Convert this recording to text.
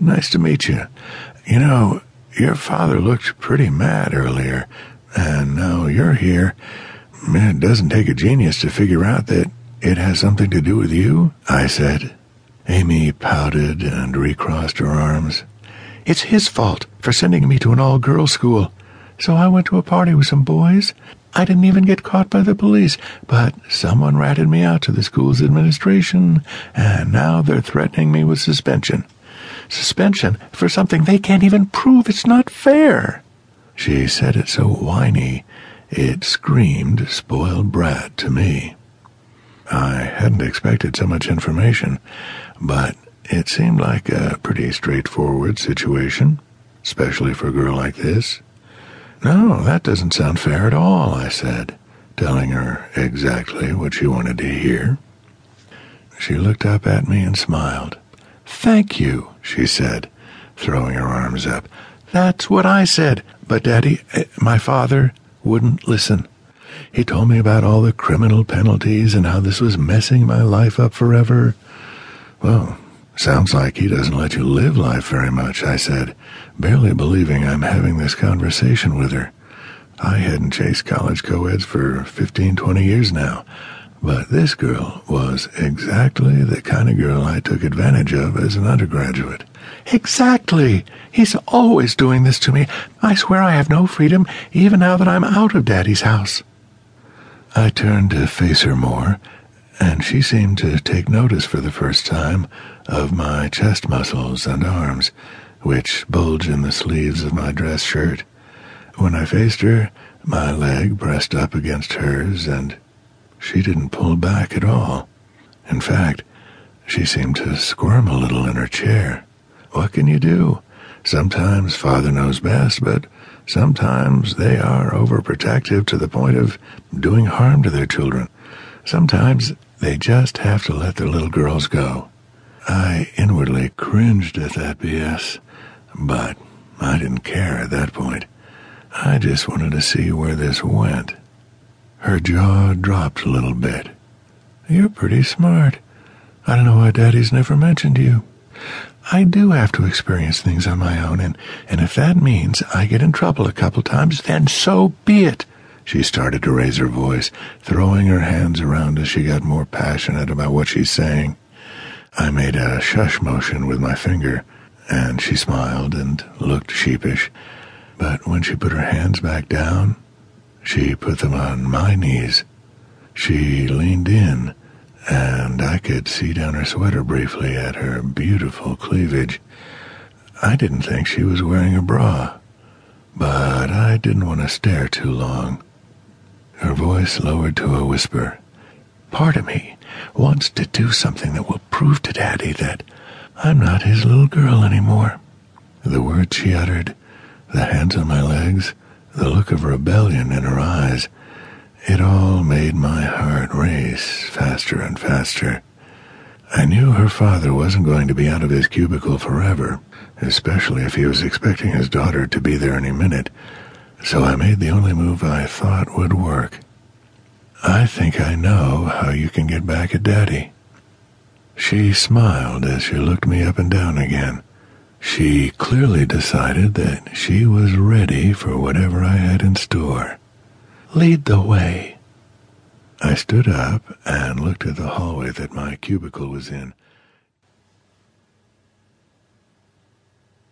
Nice to meet you. You know, your father looked pretty mad earlier, and now you're here. It doesn't take a genius to figure out that it has something to do with you, I said. Amy pouted and recrossed her arms. It's his fault for sending me to an all girls school. So I went to a party with some boys. I didn't even get caught by the police, but someone ratted me out to the school's administration, and now they're threatening me with suspension. Suspension for something they can't even prove. It's not fair. She said it so whiny, it screamed spoiled brat to me. I hadn't expected so much information, but it seemed like a pretty straightforward situation, especially for a girl like this. No, that doesn't sound fair at all, I said, telling her exactly what she wanted to hear. She looked up at me and smiled. Thank you, she said, throwing her arms up. That's what I said, but Daddy, eh, my father, wouldn't listen. He told me about all the criminal penalties and how this was messing my life up forever. Well, Sounds like he doesn't let you live life very much, I said, barely believing I'm having this conversation with her. I hadn't chased college co-eds for fifteen, twenty years now, but this girl was exactly the kind of girl I took advantage of as an undergraduate. Exactly! He's always doing this to me. I swear I have no freedom, even now that I'm out of Daddy's house. I turned to face her more, and she seemed to take notice for the first time of my chest muscles and arms, which bulge in the sleeves of my dress shirt. When I faced her, my leg pressed up against hers, and she didn't pull back at all. In fact, she seemed to squirm a little in her chair. What can you do? Sometimes father knows best, but sometimes they are overprotective to the point of doing harm to their children. Sometimes they just have to let their little girls go. I inwardly cringed at that BS, but I didn't care at that point. I just wanted to see where this went. Her jaw dropped a little bit. You're pretty smart. I don't know why Daddy's never mentioned you. I do have to experience things on my own, and, and if that means I get in trouble a couple times, then so be it. She started to raise her voice, throwing her hands around as she got more passionate about what she's saying. I made a shush motion with my finger, and she smiled and looked sheepish. But when she put her hands back down, she put them on my knees. She leaned in, and I could see down her sweater briefly at her beautiful cleavage. I didn't think she was wearing a bra, but I didn't want to stare too long. Her voice lowered to a whisper. Part of me wants to do something that will prove to Daddy that I'm not his little girl anymore. The words she uttered, the hands on my legs, the look of rebellion in her eyes, it all made my heart race faster and faster. I knew her father wasn't going to be out of his cubicle forever, especially if he was expecting his daughter to be there any minute so I made the only move I thought would work. I think I know how you can get back at Daddy. She smiled as she looked me up and down again. She clearly decided that she was ready for whatever I had in store. Lead the way. I stood up and looked at the hallway that my cubicle was in.